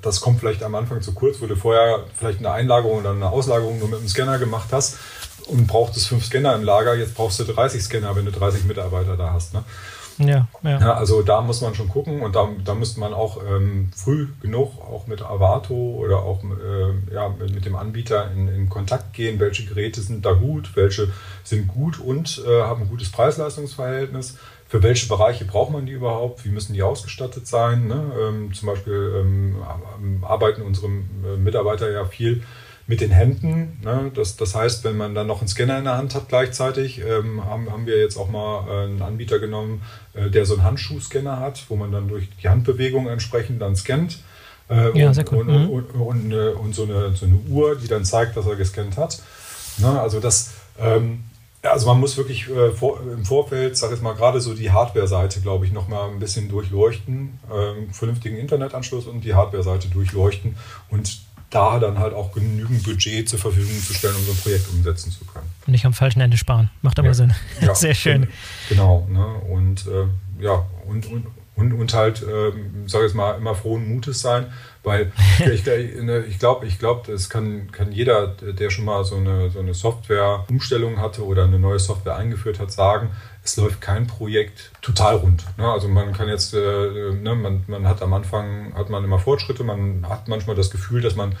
das kommt vielleicht am Anfang zu kurz, wo du vorher vielleicht eine Einlagerung oder eine Auslagerung nur mit dem Scanner gemacht hast und brauchtest fünf Scanner im Lager, jetzt brauchst du 30 Scanner, wenn du 30 Mitarbeiter da hast. Ne? Ja, ja. ja, also da muss man schon gucken und da, da müsste man auch ähm, früh genug auch mit Avato oder auch äh, ja, mit, mit, dem Anbieter in, in, Kontakt gehen, welche Geräte sind da gut, welche sind gut und äh, haben ein gutes Preis-Leistungs-Verhältnis. Für welche Bereiche braucht man die überhaupt? Wie müssen die ausgestattet sein? Ne? Ähm, zum Beispiel ähm, arbeiten unsere äh, Mitarbeiter ja viel mit den Händen. Ne? Das, das heißt, wenn man dann noch einen Scanner in der Hand hat gleichzeitig, ähm, haben, haben wir jetzt auch mal äh, einen Anbieter genommen, äh, der so einen Handschuhscanner hat, wo man dann durch die Handbewegung entsprechend dann scannt. Äh, ja, und, sehr cool. Und, mhm. und, und, und, so, eine, so eine Uhr, die dann zeigt, dass er gescannt hat. Ne? Also das... Ähm, also man muss wirklich äh, vor, im Vorfeld, sag ich mal, gerade so die Hardware-Seite, glaube ich, nochmal ein bisschen durchleuchten, ähm, vernünftigen Internetanschluss und die Hardware-Seite durchleuchten und da dann halt auch genügend Budget zur Verfügung zu stellen, um so ein Projekt umsetzen zu können. Und nicht am falschen Ende sparen. Macht aber ja. Sinn. Ja, Sehr schön. Genau. Ne? Und äh, ja, und, und, und, und halt, äh, sage ich mal, immer frohen Mutes sein, weil ich, ich glaube, ich glaub, das kann, kann jeder, der schon mal so eine, so eine Software-Umstellung hatte oder eine neue Software eingeführt hat, sagen, es läuft kein Projekt total rund. Ne? Also man kann jetzt, äh, ne, man, man hat am Anfang, hat man immer Fortschritte, man hat manchmal das Gefühl, dass man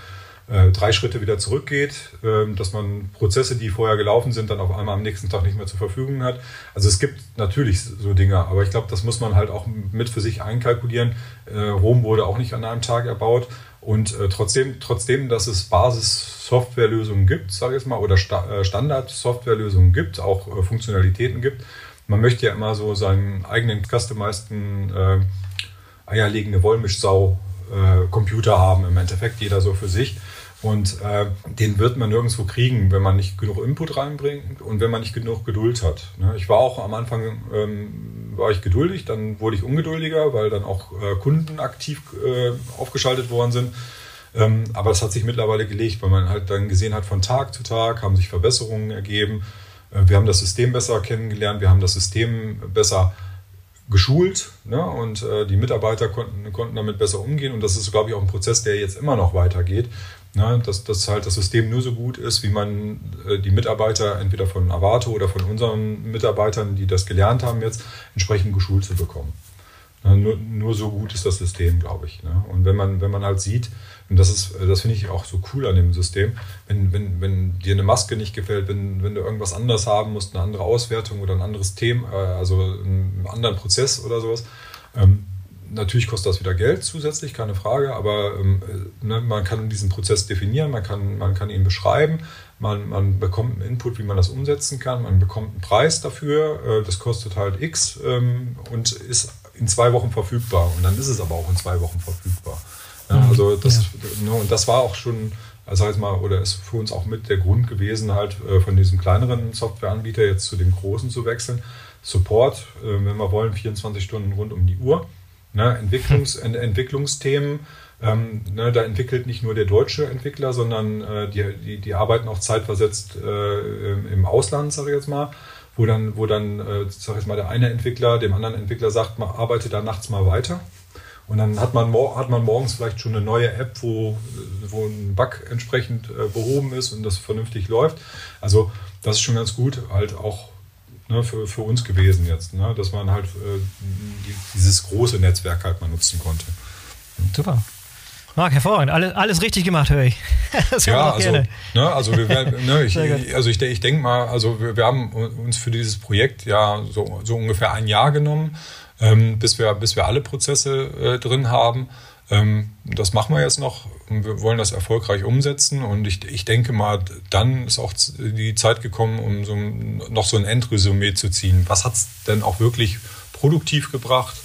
drei Schritte wieder zurückgeht, äh, dass man Prozesse, die vorher gelaufen sind, dann auf einmal am nächsten Tag nicht mehr zur Verfügung hat. Also es gibt natürlich so Dinge, aber ich glaube, das muss man halt auch mit für sich einkalkulieren. Äh, Rom wurde auch nicht an einem Tag erbaut. Und äh, trotzdem, trotzdem, dass es Basis-Softwarelösungen gibt, sage ich jetzt mal, oder Sta äh, Standard-Softwarelösungen gibt, auch äh, Funktionalitäten gibt, man möchte ja immer so seinen eigenen customizeden äh, eierlegende Wollmischsau äh, Computer haben, im Endeffekt jeder so für sich. Und äh, den wird man nirgendwo kriegen, wenn man nicht genug Input reinbringt und wenn man nicht genug Geduld hat. Ne? Ich war auch am Anfang ähm, war ich geduldig, dann wurde ich ungeduldiger, weil dann auch äh, Kunden aktiv äh, aufgeschaltet worden sind. Ähm, aber es hat sich mittlerweile gelegt, weil man halt dann gesehen hat, von Tag zu Tag haben sich Verbesserungen ergeben. Äh, wir haben das System besser kennengelernt, wir haben das System besser geschult ne? und äh, die Mitarbeiter konnten, konnten damit besser umgehen. Und das ist, glaube ich, auch ein Prozess, der jetzt immer noch weitergeht. Ne? Dass, dass halt das System nur so gut ist, wie man äh, die Mitarbeiter entweder von Avato oder von unseren Mitarbeitern, die das gelernt haben, jetzt entsprechend geschult zu bekommen. Nur, nur so gut ist das System, glaube ich. Ne? Und wenn man, wenn man halt sieht, und das ist, das finde ich auch so cool an dem System. Wenn, wenn, wenn dir eine Maske nicht gefällt, wenn, wenn du irgendwas anderes haben musst, eine andere Auswertung oder ein anderes Thema, äh, also einen anderen Prozess oder sowas, ähm, natürlich kostet das wieder Geld zusätzlich, keine Frage, aber ähm, äh, ne, man kann diesen Prozess definieren, man kann, man kann ihn beschreiben, man, man bekommt einen Input, wie man das umsetzen kann, man bekommt einen Preis dafür, äh, das kostet halt X ähm, und ist in zwei Wochen verfügbar. Und dann ist es aber auch in zwei Wochen verfügbar. Ja, mhm. also das, ja. ne, und das war auch schon, also heißt mal, oder ist für uns auch mit der Grund gewesen, halt äh, von diesem kleineren Softwareanbieter jetzt zu dem großen zu wechseln. Support, äh, wenn wir wollen, 24 Stunden rund um die Uhr. Ne, Entwicklungs, hm. Entwicklungsthemen, ähm, ne, da entwickelt nicht nur der deutsche Entwickler, sondern äh, die, die, die, arbeiten auch zeitversetzt äh, im Ausland, sage ich jetzt mal, wo dann, wo dann äh, sag ich mal, der eine Entwickler dem anderen Entwickler sagt, man arbeitet da nachts mal weiter. Und dann hat man, hat man morgens vielleicht schon eine neue App, wo, wo ein Bug entsprechend äh, behoben ist und das vernünftig läuft. Also das ist schon ganz gut, halt auch ne, für, für uns gewesen jetzt, ne, dass man halt äh, dieses große Netzwerk halt mal nutzen konnte. Super. Marc, hervorragend. Alles, alles richtig gemacht, höre ich. Das ja, also, ne, also, wir ne, ich, also ich, ich denke mal, also wir, wir, haben uns für dieses Projekt ja so, so ungefähr ein Jahr genommen ähm, bis, wir, bis wir alle Prozesse äh, drin haben. Ähm, das machen wir jetzt noch und wir wollen das erfolgreich umsetzen. Und ich, ich denke mal, dann ist auch die Zeit gekommen, um so, noch so ein Endresümee zu ziehen. Was hat es denn auch wirklich produktiv gebracht?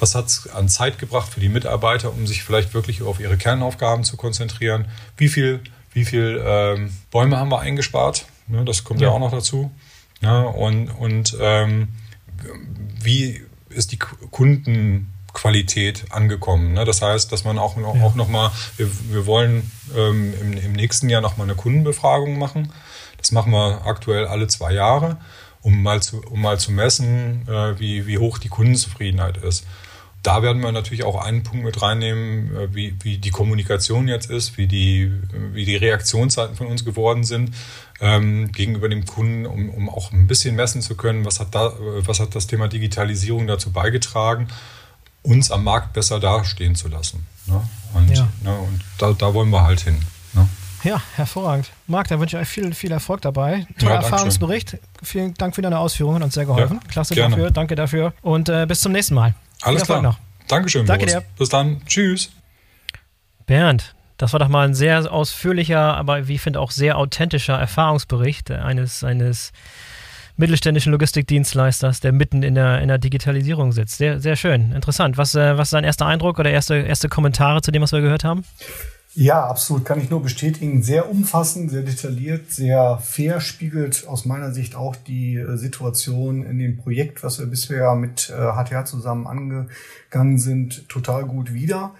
Was hat es an Zeit gebracht für die Mitarbeiter, um sich vielleicht wirklich auf ihre Kernaufgaben zu konzentrieren? Wie viel, wie viel ähm, Bäume haben wir eingespart? Ne, das kommt ja. ja auch noch dazu. Ja, und und ähm, wie ist die Kundenqualität angekommen. Ne? Das heißt, dass man auch, ja. auch nochmal, wir, wir wollen ähm, im, im nächsten Jahr nochmal eine Kundenbefragung machen. Das machen wir aktuell alle zwei Jahre. um mal zu, um mal zu messen, äh, wie, wie hoch die Kundenzufriedenheit ist. Da werden wir natürlich auch einen Punkt mit reinnehmen, äh, wie, wie die Kommunikation jetzt ist, wie die, wie die Reaktionszeiten von uns geworden sind ähm, gegenüber dem Kunden, um, um auch ein bisschen messen zu können, was hat, da, was hat das Thema Digitalisierung dazu beigetragen, uns am Markt besser dastehen zu lassen. Ne? Und, ja. ne, und da, da wollen wir halt hin. Ne? Ja, hervorragend. Marc, da wünsche ich euch viel, viel Erfolg dabei. Toller ja, Erfahrungsbericht. Vielen Dank für deine Ausführungen, uns sehr geholfen. Ja, Klasse gerne. dafür, danke dafür und äh, bis zum nächsten Mal. Alles klar. Noch. Dankeschön. Danke Boris. dir. Bis dann. Tschüss. Bernd, das war doch mal ein sehr ausführlicher, aber wie ich finde auch sehr authentischer Erfahrungsbericht eines, eines mittelständischen Logistikdienstleisters, der mitten in der, in der Digitalisierung sitzt. Sehr, sehr schön, interessant. Was, äh, was ist dein erster Eindruck oder erste, erste Kommentare zu dem, was wir gehört haben? Ja, absolut, kann ich nur bestätigen. Sehr umfassend, sehr detailliert, sehr fair, spiegelt aus meiner Sicht auch die äh, Situation in dem Projekt, was wir bisher mit HTA äh, zusammen angegangen sind, total gut wider.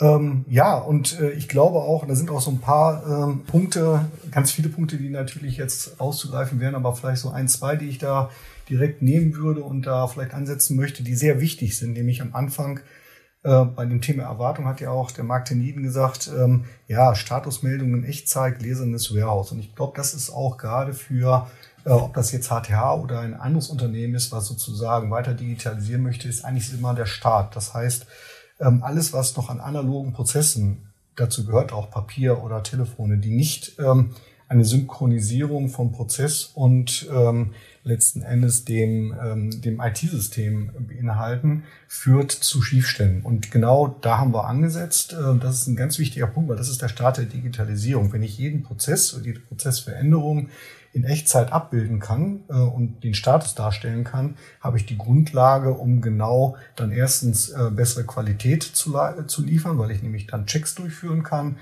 Ähm, ja, und äh, ich glaube auch, da sind auch so ein paar ähm, Punkte, ganz viele Punkte, die natürlich jetzt auszugreifen wären, aber vielleicht so ein, zwei, die ich da direkt nehmen würde und da vielleicht ansetzen möchte, die sehr wichtig sind, nämlich am Anfang äh, bei dem Thema Erwartung hat ja auch der Marc Teniden gesagt, ähm, ja, Statusmeldungen Echtzeit, lesendes Warehouse. Und ich glaube, das ist auch gerade für, äh, ob das jetzt HTH oder ein anderes Unternehmen ist, was sozusagen weiter digitalisieren möchte, ist eigentlich immer der Start. Das heißt, ähm, alles, was noch an analogen Prozessen dazu gehört, auch Papier oder Telefone, die nicht ähm, eine Synchronisierung vom Prozess und ähm, letzten Endes dem, ähm, dem IT-System beinhalten, führt zu Schiefstellen. Und genau da haben wir angesetzt. Äh, das ist ein ganz wichtiger Punkt, weil das ist der Start der Digitalisierung. Wenn ich jeden Prozess oder jede Prozessveränderung in Echtzeit abbilden kann äh, und den Status darstellen kann, habe ich die Grundlage, um genau dann erstens äh, bessere Qualität zu, zu liefern, weil ich nämlich dann Checks durchführen kann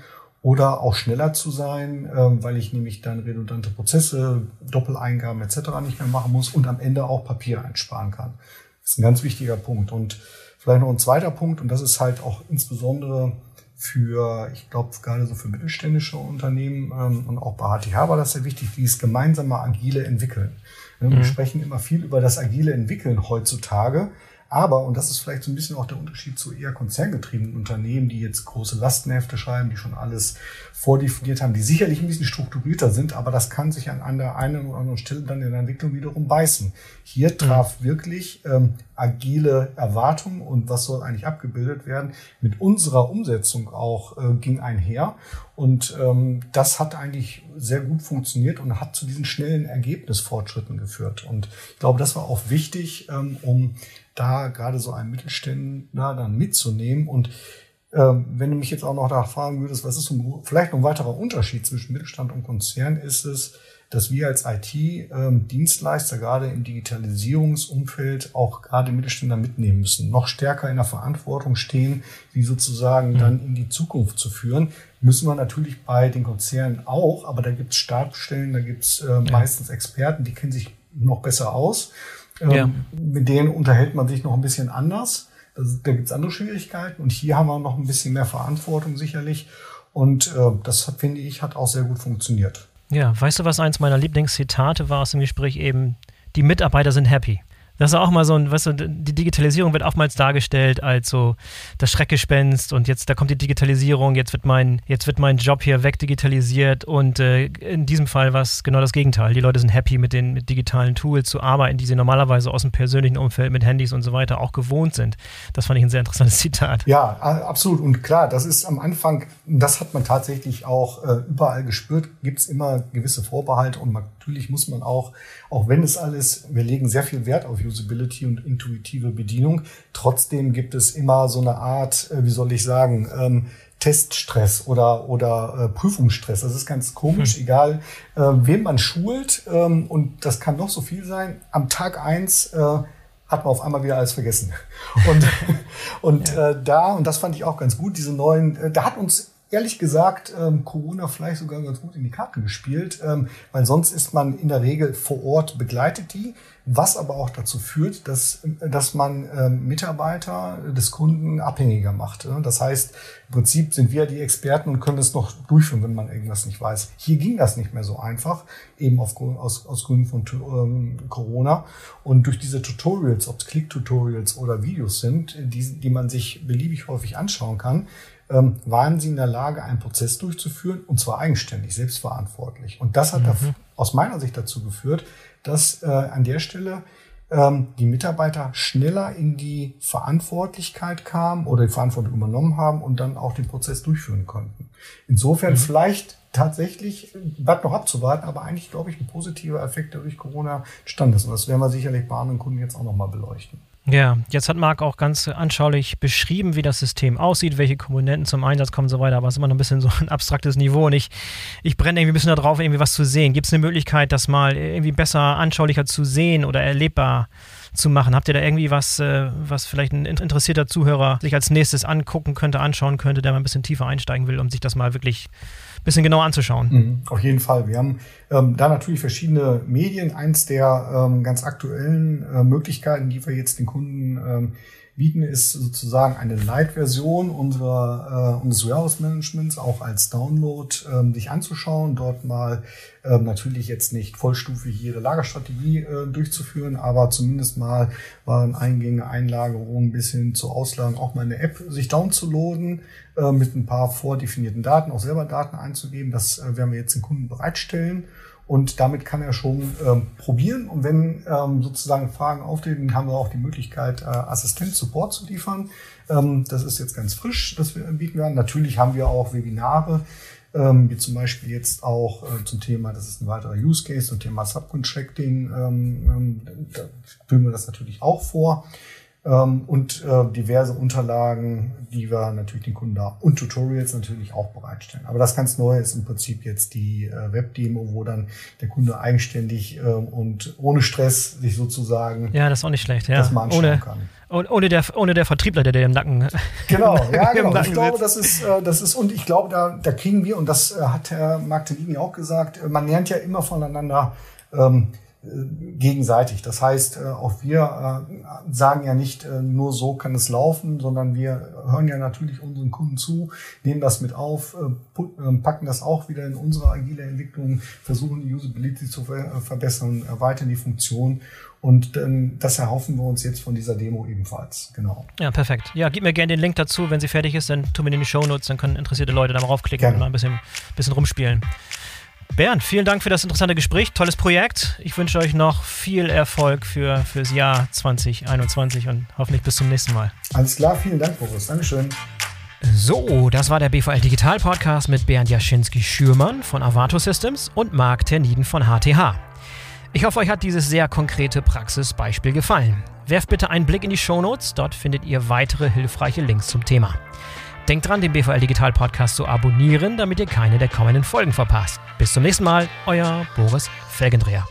oder auch schneller zu sein, äh, weil ich nämlich dann redundante Prozesse, Doppeleingaben etc. nicht mehr machen muss und am Ende auch Papier einsparen kann. Das ist ein ganz wichtiger Punkt. Und vielleicht noch ein zweiter Punkt, und das ist halt auch insbesondere für, ich glaube, gerade so für mittelständische Unternehmen ähm, und auch bei HTH war das sehr wichtig, dieses gemeinsame agile Entwickeln. Wir mhm. sprechen immer viel über das agile Entwickeln heutzutage. Aber, und das ist vielleicht so ein bisschen auch der Unterschied zu eher konzerngetriebenen Unternehmen, die jetzt große Lastenhefte schreiben, die schon alles vordefiniert haben, die sicherlich ein bisschen strukturierter sind, aber das kann sich an der einen oder anderen Stelle dann in der Entwicklung wiederum beißen. Hier mhm. traf wirklich ähm, agile Erwartungen und was soll eigentlich abgebildet werden, mit unserer Umsetzung auch äh, ging einher. Und ähm, das hat eigentlich sehr gut funktioniert und hat zu diesen schnellen Ergebnisfortschritten geführt. Und ich glaube, das war auch wichtig, ähm, um da gerade so einen Mittelständler dann mitzunehmen. Und ähm, wenn du mich jetzt auch noch da fragen würdest, was ist so vielleicht noch ein weiterer Unterschied zwischen Mittelstand und Konzern, ist es, dass wir als IT-Dienstleister ähm, gerade im Digitalisierungsumfeld auch gerade Mittelständler mitnehmen müssen, noch stärker in der Verantwortung stehen, die sozusagen mhm. dann in die Zukunft zu führen. Müssen wir natürlich bei den Konzernen auch, aber da gibt es Stabstellen, da gibt es äh, meistens Experten, die kennen sich noch besser aus. Ähm, ja. Mit denen unterhält man sich noch ein bisschen anders. Also, da gibt es andere Schwierigkeiten und hier haben wir noch ein bisschen mehr Verantwortung sicherlich. Und äh, das, finde ich, hat auch sehr gut funktioniert. Ja, weißt du, was eins meiner Lieblingszitate war aus dem Gespräch eben? Die Mitarbeiter sind happy. Das ist auch mal so ein, weißt du, die Digitalisierung wird oftmals dargestellt als so das Schreckgespenst und jetzt, da kommt die Digitalisierung, jetzt wird mein, jetzt wird mein Job hier wegdigitalisiert und äh, in diesem Fall war es genau das Gegenteil. Die Leute sind happy mit den mit digitalen Tools zu arbeiten, die sie normalerweise aus dem persönlichen Umfeld mit Handys und so weiter auch gewohnt sind. Das fand ich ein sehr interessantes Zitat. Ja, absolut. Und klar, das ist am Anfang, das hat man tatsächlich auch äh, überall gespürt, gibt es immer gewisse Vorbehalte und natürlich muss man auch, auch wenn es alles, wir legen sehr viel Wert auf Usability und intuitive Bedienung. Trotzdem gibt es immer so eine Art, äh, wie soll ich sagen, ähm, Teststress oder, oder äh, Prüfungsstress. Das ist ganz komisch, hm. egal äh, wen man schult. Ähm, und das kann doch so viel sein. Am Tag eins äh, hat man auf einmal wieder alles vergessen. Und, und ja. äh, da, und das fand ich auch ganz gut, diese neuen, äh, da hat uns ehrlich gesagt ähm, Corona vielleicht sogar ganz gut in die Karten gespielt, ähm, weil sonst ist man in der Regel vor Ort begleitet die, was aber auch dazu führt, dass, dass man ähm, Mitarbeiter des Kunden abhängiger macht. Das heißt, im Prinzip sind wir die Experten und können es noch durchführen, wenn man irgendwas nicht weiß. Hier ging das nicht mehr so einfach, eben aufgrund, aus, aus Gründen von ähm, Corona. Und durch diese Tutorials, ob es Click-Tutorials oder Videos sind, die, die man sich beliebig häufig anschauen kann, ähm, waren sie in der Lage, einen Prozess durchzuführen, und zwar eigenständig, selbstverantwortlich. Und das hat mhm. aus meiner Sicht dazu geführt, dass äh, an der Stelle ähm, die Mitarbeiter schneller in die Verantwortlichkeit kamen oder die Verantwortung übernommen haben und dann auch den Prozess durchführen konnten. Insofern mhm. vielleicht tatsächlich, bleibt noch abzuwarten, aber eigentlich glaube ich ein positiver Effekt, der durch Corona entstanden ist. Und das werden wir sicherlich bei anderen Kunden jetzt auch nochmal beleuchten. Ja, jetzt hat Marc auch ganz anschaulich beschrieben, wie das System aussieht, welche Komponenten zum Einsatz kommen und so weiter, aber es ist immer noch ein bisschen so ein abstraktes Niveau und ich, ich brenne irgendwie ein bisschen darauf, irgendwie was zu sehen. Gibt es eine Möglichkeit, das mal irgendwie besser, anschaulicher zu sehen oder erlebbar zu machen? Habt ihr da irgendwie was, äh, was vielleicht ein interessierter Zuhörer sich als nächstes angucken könnte, anschauen könnte, der mal ein bisschen tiefer einsteigen will, um sich das mal wirklich bisschen genauer anzuschauen. Mhm, auf jeden Fall. Wir haben ähm, da natürlich verschiedene Medien. Eins der ähm, ganz aktuellen äh, Möglichkeiten, die wir jetzt den Kunden ähm, bieten, ist sozusagen eine Light-Version unserer, äh, unseres Warehouse-Managements auch als Download ähm, dich anzuschauen, dort mal ähm, natürlich jetzt nicht vollstufig jede Lagerstrategie äh, durchzuführen, aber zumindest mal Wareneingänge, Einlagerungen bis hin zur Auslagerung auch mal eine App sich downzuladen, äh, mit ein paar vordefinierten Daten, auch selber Daten einzugeben. Das äh, werden wir jetzt den Kunden bereitstellen. Und damit kann er schon ähm, probieren. Und wenn ähm, sozusagen Fragen auftreten, haben wir auch die Möglichkeit, äh, Assistent-Support zu liefern. Ähm, das ist jetzt ganz frisch, das wir bieten werden. Natürlich haben wir auch Webinare, ähm, wie zum Beispiel jetzt auch äh, zum Thema, das ist ein weiterer Use Case, zum Thema Subcontracting. Ähm, ähm, da führen wir das natürlich auch vor und äh, diverse Unterlagen, die wir natürlich den Kunden da und Tutorials natürlich auch bereitstellen. Aber das ganz Neue ist im Prinzip jetzt die äh, Webdemo, wo dann der Kunde eigenständig ähm, und ohne Stress sich sozusagen ja, das ist auch nicht schlecht, ja. das mal anschauen ohne, kann. Ohne der, ohne der Vertriebler, der dir im Nacken. Genau, ja, genau. ich glaube, das ist, äh, das ist, und ich glaube, da, da kriegen wir, und das äh, hat Herr Martellini auch gesagt, äh, man lernt ja immer voneinander. Ähm, gegenseitig. Das heißt, äh, auch wir äh, sagen ja nicht äh, nur so kann es laufen, sondern wir hören ja natürlich unseren Kunden zu, nehmen das mit auf, packen das auch wieder in unsere agile Entwicklung, versuchen die Usability zu verbessern, erweitern die Funktion und ähm, das erhoffen wir uns jetzt von dieser Demo ebenfalls. Genau. Ja, perfekt. Ja, gib mir gerne den Link dazu. Wenn sie fertig ist, dann tun wir in die Show Notes, dann können interessierte Leute da mal raufklicken gerne. und mal ein bisschen, bisschen rumspielen. Bernd, vielen Dank für das interessante Gespräch. Tolles Projekt. Ich wünsche euch noch viel Erfolg für fürs Jahr 2021 und hoffentlich bis zum nächsten Mal. Alles klar, vielen Dank, Boris. Dankeschön. So, das war der BVL Digital Podcast mit Bernd Jaschinski-Schürmann von Avato Systems und Marc Terniden von HTH. Ich hoffe, euch hat dieses sehr konkrete Praxisbeispiel gefallen. Werft bitte einen Blick in die Shownotes, dort findet ihr weitere hilfreiche Links zum Thema. Denkt dran, den BVL Digital Podcast zu abonnieren, damit ihr keine der kommenden Folgen verpasst. Bis zum nächsten Mal, euer Boris Felgendreher.